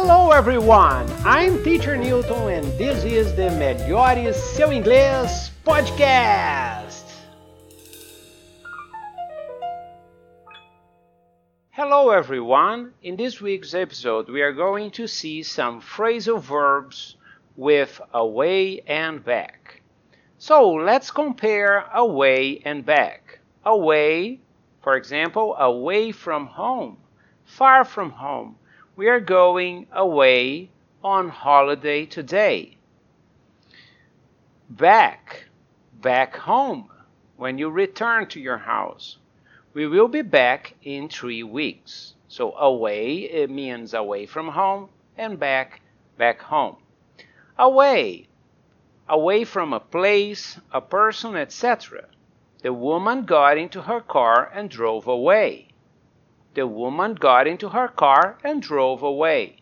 Hello everyone, I'm Teacher Newton and this is the Melhore Seu Inglês podcast. Hello everyone, in this week's episode we are going to see some phrasal verbs with away and back. So let's compare away and back. Away, for example, away from home, far from home we are going away on holiday today. Back, back home, when you return to your house. We will be back in three weeks. So away, it means away from home, and back, back home. Away, away from a place, a person, etc. The woman got into her car and drove away. The woman got into her car and drove away.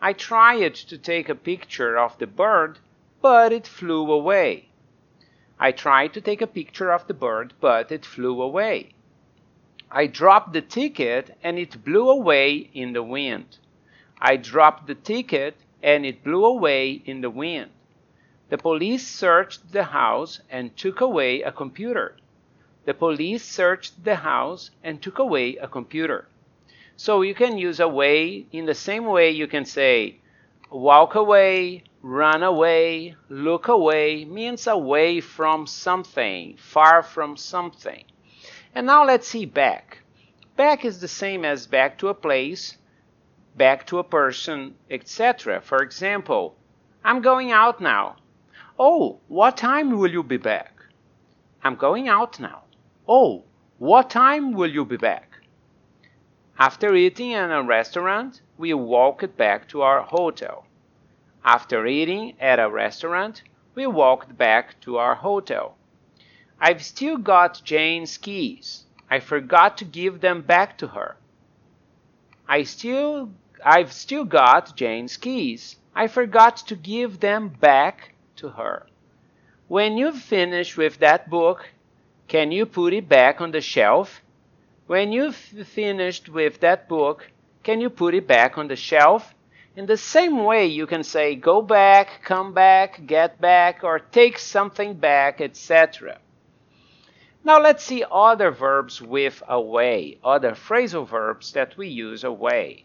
I tried to take a picture of the bird, but it flew away. I tried to take a picture of the bird, but it flew away. I dropped the ticket and it blew away in the wind. I dropped the ticket and it blew away in the wind. The police searched the house and took away a computer. The police searched the house and took away a computer. So you can use away in the same way you can say walk away, run away, look away means away from something, far from something. And now let's see back. Back is the same as back to a place, back to a person, etc. For example, I'm going out now. Oh, what time will you be back? I'm going out now. Oh, what time will you be back? After eating in a restaurant, we walked back to our hotel. After eating at a restaurant, we walked back to our hotel. I've still got Jane's keys. I forgot to give them back to her. I still I've still got Jane's keys. I forgot to give them back to her. When you've finished with that book, can you put it back on the shelf? When you've finished with that book, can you put it back on the shelf? In the same way, you can say go back, come back, get back, or take something back, etc. Now let's see other verbs with away, other phrasal verbs that we use away.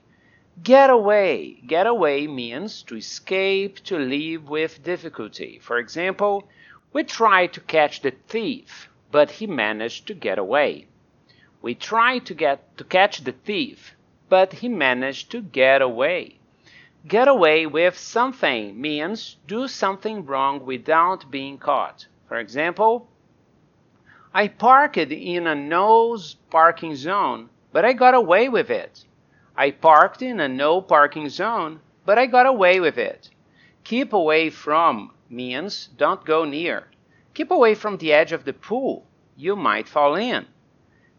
Get away. Get away means to escape, to leave with difficulty. For example, we tried to catch the thief but he managed to get away. We tried to get to catch the thief, but he managed to get away. Get away with something means do something wrong without being caught. For example, I parked in a no parking zone, but I got away with it. I parked in a no parking zone, but I got away with it. Keep away from means don't go near. Keep away from the edge of the pool. You might fall in.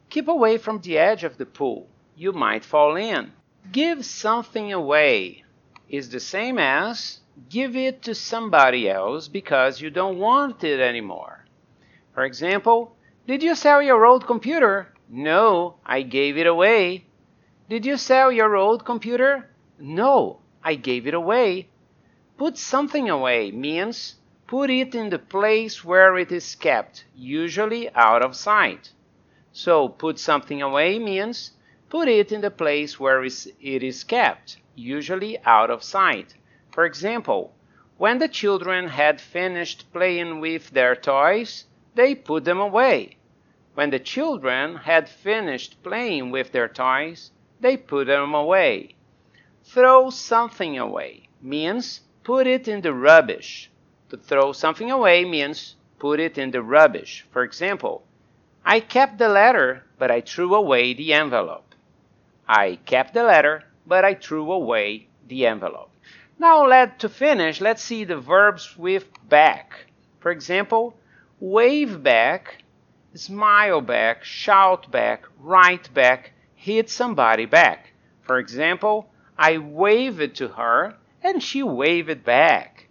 Keep away from the edge of the pool. You might fall in. Give something away is the same as give it to somebody else because you don't want it anymore. For example, did you sell your old computer? No, I gave it away. Did you sell your old computer? No, I gave it away. Put something away means Put it in the place where it is kept, usually out of sight. So put something away means put it in the place where it is kept, usually out of sight. For example, when the children had finished playing with their toys, they put them away. When the children had finished playing with their toys, they put them away. Throw something away means put it in the rubbish. To throw something away means put it in the rubbish. For example, I kept the letter, but I threw away the envelope. I kept the letter, but I threw away the envelope. Now, let to finish, let's see the verbs with back. For example, wave back, smile back, shout back, write back, hit somebody back. For example, I waved to her and she waved back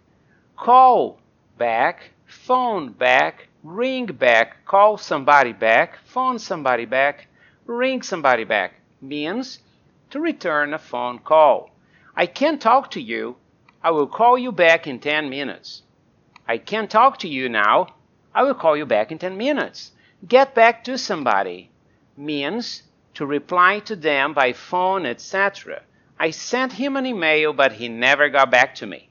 call back, phone back, ring back, call somebody back, phone somebody back, ring somebody back means to return a phone call. I can't talk to you. I will call you back in 10 minutes. I can't talk to you now. I will call you back in 10 minutes. Get back to somebody means to reply to them by phone, etc. I sent him an email, but he never got back to me.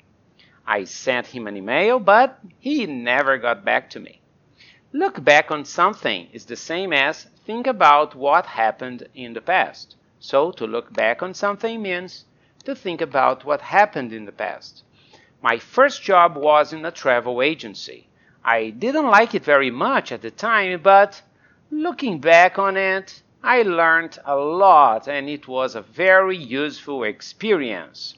I sent him an email, but he never got back to me. Look back on something is the same as think about what happened in the past. So, to look back on something means to think about what happened in the past. My first job was in a travel agency. I didn't like it very much at the time, but looking back on it, I learned a lot and it was a very useful experience.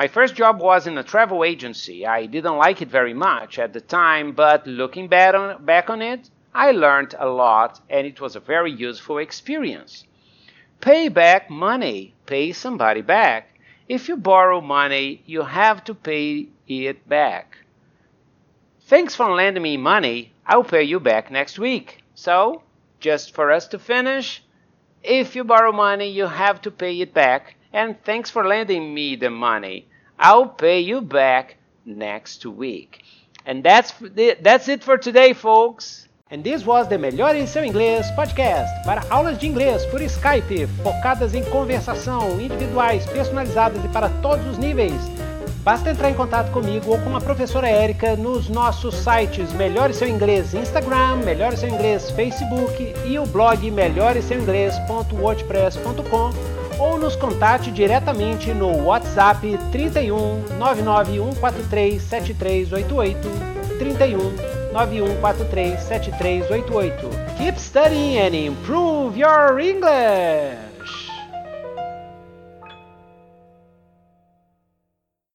My first job was in a travel agency. I didn't like it very much at the time, but looking back on, back on it, I learned a lot and it was a very useful experience. Pay back money, pay somebody back. If you borrow money, you have to pay it back. Thanks for lending me money. I'll pay you back next week. So, just for us to finish, if you borrow money, you have to pay it back. And thanks for lending me the money. I'll pay you back next week. And that's that's it for today, folks. And this was the Melhore Seu Inglês podcast para aulas de inglês por Skype, focadas em conversação, individuais, personalizadas e para todos os níveis. Basta entrar em contato comigo ou com a professora Érica nos nossos sites Melhore Seu Inglês Instagram, Melhore Seu Inglês Facebook e o blog melhoreseuinglês.wordpress.com ou nos contate diretamente no WhatsApp 31 99143 7388 31 9143 7388. Keep studying and improve your English!